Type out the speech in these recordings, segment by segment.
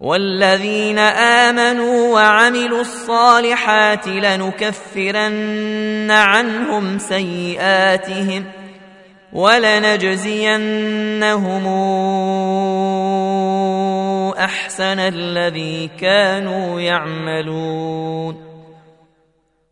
والذين آمنوا وعملوا الصالحات لنكفرن عنهم سيئاتهم ولنجزينهم أحسن الذي كانوا يعملون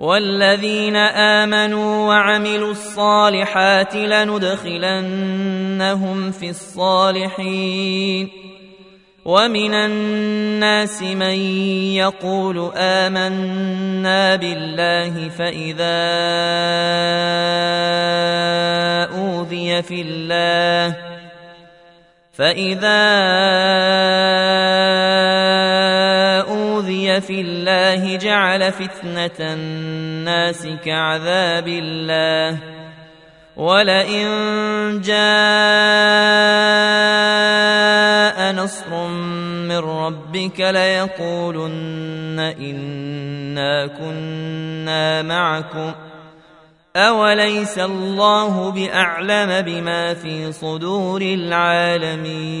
والذين آمنوا وعملوا الصالحات لندخلنهم في الصالحين. ومن الناس من يقول آمنا بالله فإذا أوذي في الله فإذا في الله جعل فتنة الناس كعذاب الله. ولئن جاء نصر من ربك ليقولن إنا كنا معكم. أوليس الله بأعلم بما في صدور العالمين.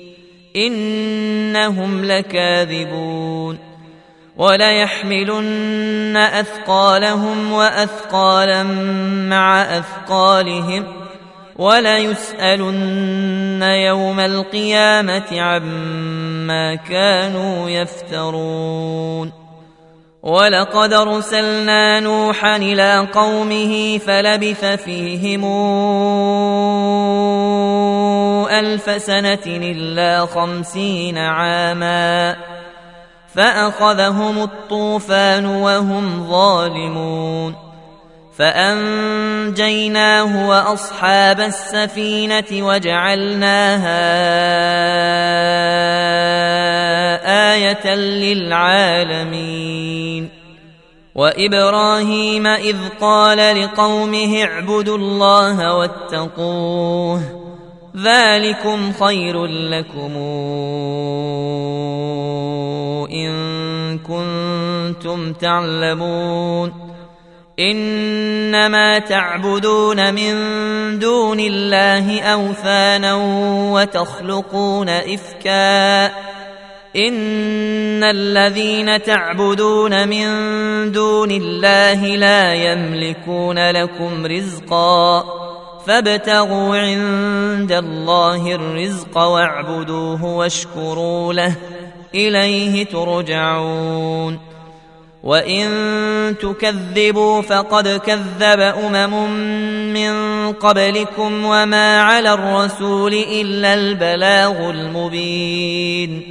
إنهم لكاذبون وليحملن أثقالهم وأثقالا مع أثقالهم وليسألن يوم القيامة عما كانوا يفترون ولقد أرسلنا نوحا إلى قومه فلبث فيهم ألف سنة إلا خمسين عاما فأخذهم الطوفان وهم ظالمون فأنجيناه وأصحاب السفينة وجعلناها آية للعالمين وإبراهيم إذ قال لقومه اعبدوا الله واتقوه ذلكم خير لكم. إن كنتم تعلمون. إنما تعبدون من دون الله أوثانا وتخلقون إفكا. إن الذين تعبدون من دون الله لا يملكون لكم رزقا. فابتغوا عند الله الرزق واعبدوه واشكروا له إليه ترجعون. وإن تكذبوا فقد كذب أمم من قبلكم وما على الرسول إلا البلاغ المبين.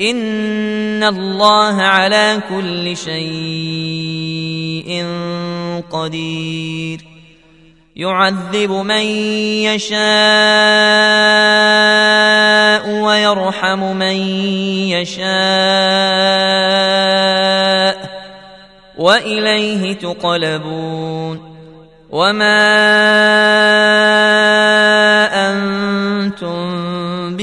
ان الله على كل شيء قدير يعذب من يشاء ويرحم من يشاء واليه تقلبون وما أنتم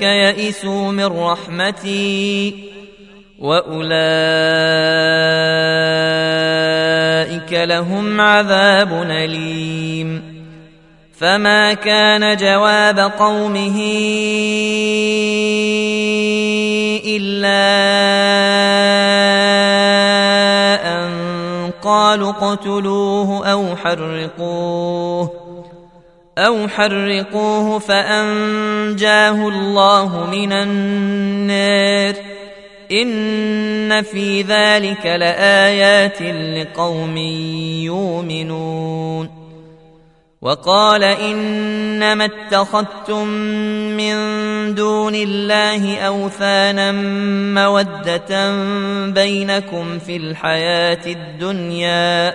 يئسوا من رحمتي واولئك لهم عذاب اليم فما كان جواب قومه الا ان قالوا اقتلوه أو حرقوه أو حرقوه فأنجاه الله من النار. إن في ذلك لآيات لقوم يؤمنون. وقال إنما اتخذتم من دون الله أوثانا مودة بينكم في الحياة الدنيا.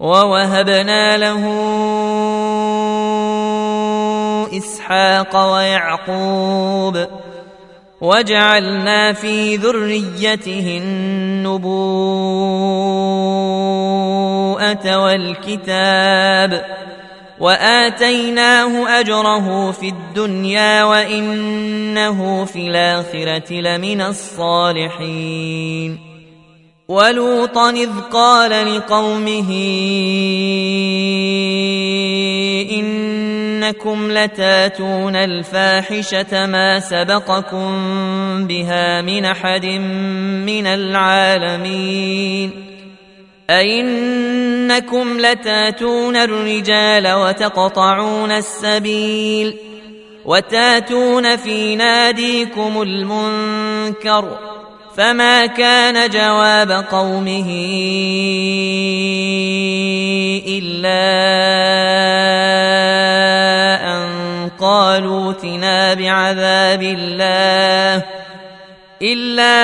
ووهبنا له إسحاق ويعقوب وجعلنا في ذريته النبوءة والكتاب وآتيناه أجره في الدنيا وإنه في الآخرة لمن الصالحين ولوطا إذ قال لقومه إنكم لتاتون الفاحشة ما سبقكم بها من أحد من العالمين أئنكم لتاتون الرجال وتقطعون السبيل وتاتون في ناديكم المنكر فما كان جواب قومه الا ان قالوا ائتنا بعذاب الله الا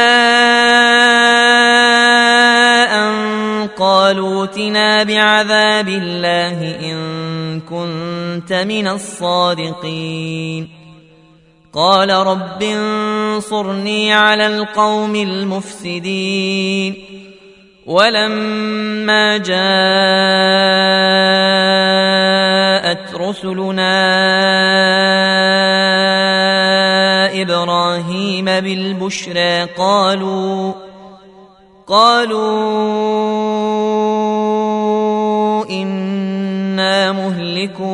ان قالوا ائتنا بعذاب الله ان كنت من الصادقين قال رب انصرني على القوم المفسدين ولما جاءت رسلنا إبراهيم بالبشرى قالوا قالوا إنا مهلكون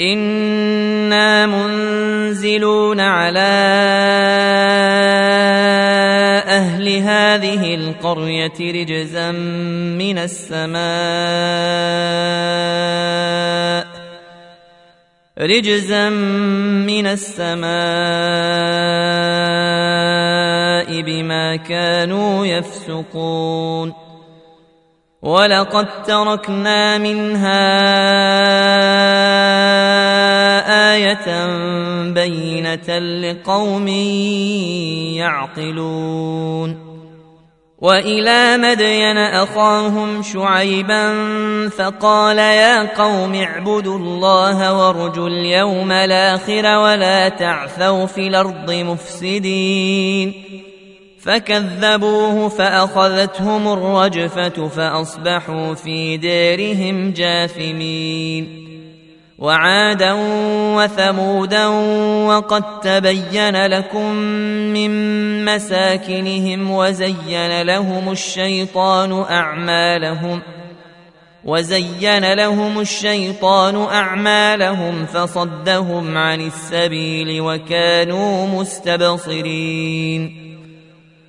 أنا منزلون على أهل هذه القريه رجزا من السماء رجزا من السماء بما كانوا يفسقون ولقد تركنا منها إيه بينه لقوم يعقلون والى مدين اخاهم شعيبا فقال يا قوم اعبدوا الله وارجوا اليوم الآخر ولا تعثوا في الأرض مفسدين فكذبوه فأخذتهم الرجفة فأصبحوا في ديرهم جاثمين. وعادا وثمودا وقد تبين لكم من مساكنهم وزين لهم الشيطان أعمالهم وزين لهم الشيطان أعمالهم فصدهم عن السبيل وكانوا مستبصرين.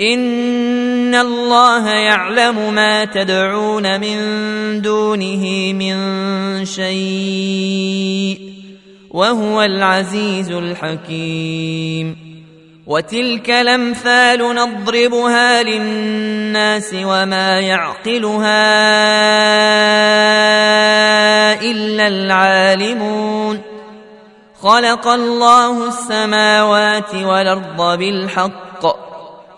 ان الله يعلم ما تدعون من دونه من شيء وهو العزيز الحكيم وتلك الامثال نضربها للناس وما يعقلها الا العالمون خلق الله السماوات والارض بالحق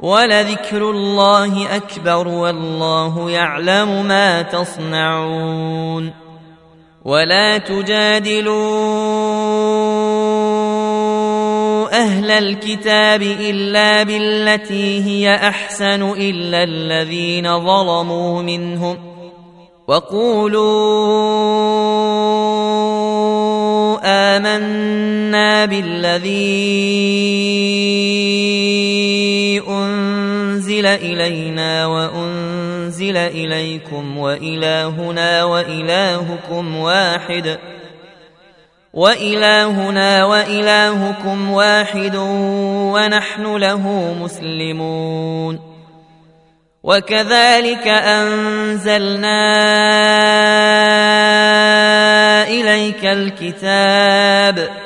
ولذكر الله أكبر والله يعلم ما تصنعون ولا تجادلوا أهل الكتاب إلا بالتي هي أحسن إلا الذين ظلموا منهم وقولوا آمنا بالذي أنزل إلينا وأنزل أنزل إليكم وإلهنا وإلهكم واحد وإلهنا وإلهكم واحد ونحن له مسلمون وكذلك أنزلنا إليك الكتاب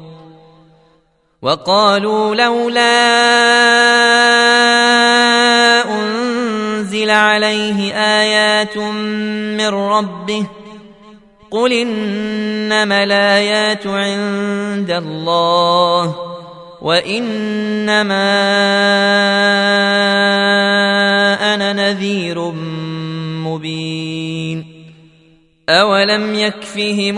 وقالوا لولا أنزل عليه آيات من ربه قل إنما الآيات عند الله وإنما أنا نذير مبين أولم يكفهم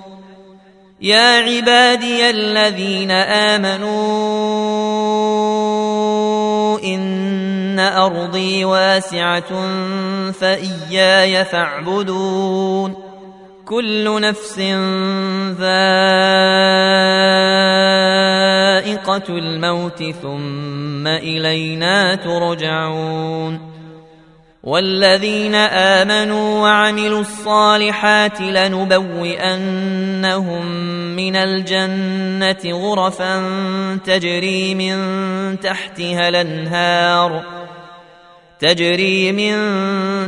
يا عبادي الذين آمنوا إن أرضي واسعة فإياي فاعبدون. كل نفس ذائقة الموت ثم إلينا ترجعون. والذين آمنوا وعملوا الصالحات لنبوئنهم من الجنة غرفا تجري من تحتها الأنهار تجري من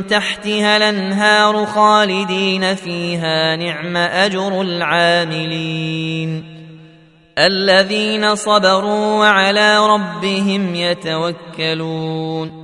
تحتها الأنهار خالدين فيها نعم أجر العاملين الذين صبروا وعلى ربهم يتوكلون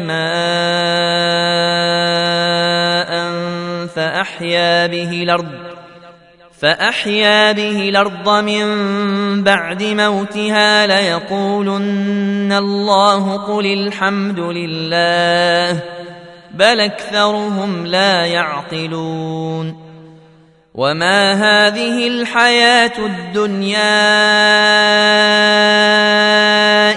ماء فأحيا به الأرض فأحيا به الأرض من بعد موتها ليقولن الله قل الحمد لله بل أكثرهم لا يعقلون. وما هذه الحياة الدنيا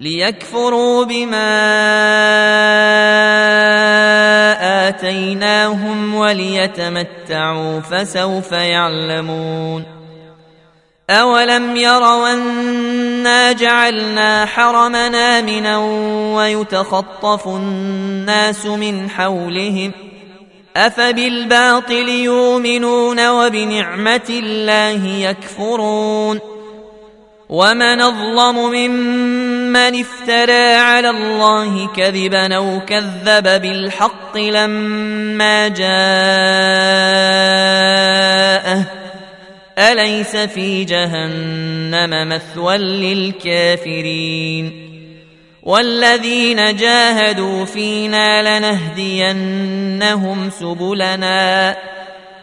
ليكفروا بما آتيناهم وليتمتعوا فسوف يعلمون. اولم يروا انا جعلنا حرمنا امنا ويتخطف الناس من حولهم افبالباطل يؤمنون وبنعمه الله يكفرون ومن اظلم ممن افترى على الله كذبا أو كذب بالحق لما جاءه اليس في جهنم مثوى للكافرين والذين جاهدوا فينا لنهدينهم سبلنا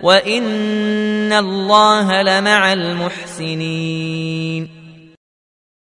وان الله لمع المحسنين